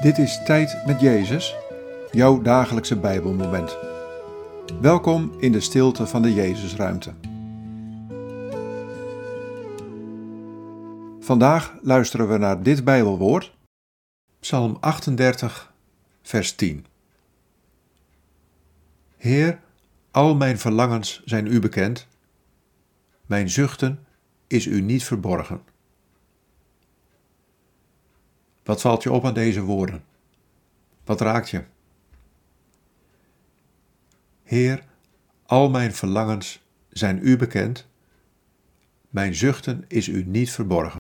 Dit is Tijd met Jezus, jouw dagelijkse Bijbelmoment. Welkom in de stilte van de Jezusruimte. Vandaag luisteren we naar dit Bijbelwoord, Psalm 38, vers 10. Heer, al mijn verlangens zijn u bekend, mijn zuchten is u niet verborgen. Wat valt je op aan deze woorden? Wat raakt je? Heer, al mijn verlangens zijn u bekend, mijn zuchten is u niet verborgen.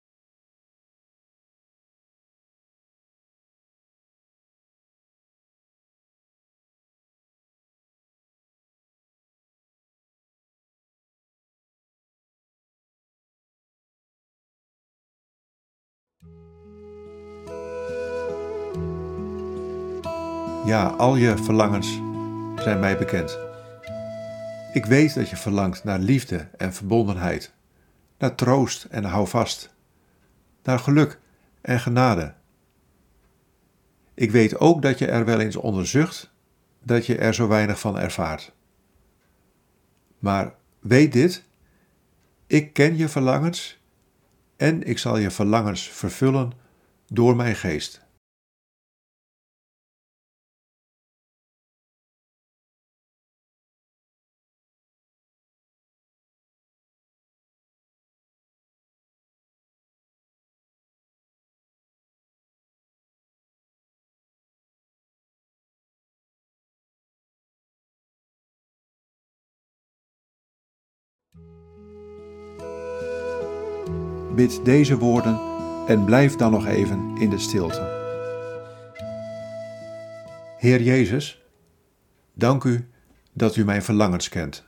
Ja, al je verlangens zijn mij bekend. Ik weet dat je verlangt naar liefde en verbondenheid, naar troost en houvast, naar geluk en genade. Ik weet ook dat je er wel eens onderzucht dat je er zo weinig van ervaart. Maar weet dit: ik ken je verlangens en ik zal je verlangens vervullen door mijn geest. Bid deze woorden en blijf dan nog even in de stilte. Heer Jezus, dank u dat u mijn verlangens kent.